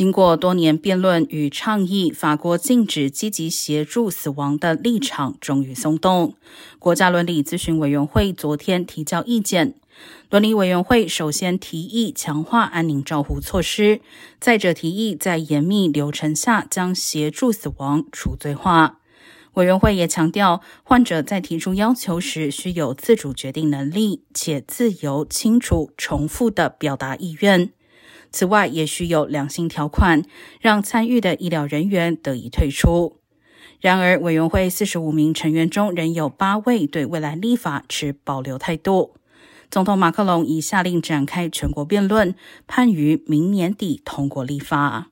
经过多年辩论与倡议，法国禁止积极协助死亡的立场终于松动。国家伦理咨询委员会昨天提交意见，伦理委员会首先提议强化安宁照护措施，再者提议在严密流程下将协助死亡除罪化。委员会也强调，患者在提出要求时需有自主决定能力，且自由、清楚、重复的表达意愿。此外，也需有良性条款，让参与的医疗人员得以退出。然而，委员会四十五名成员中仍有八位对未来立法持保留态度。总统马克龙已下令展开全国辩论，盼于明年底通过立法。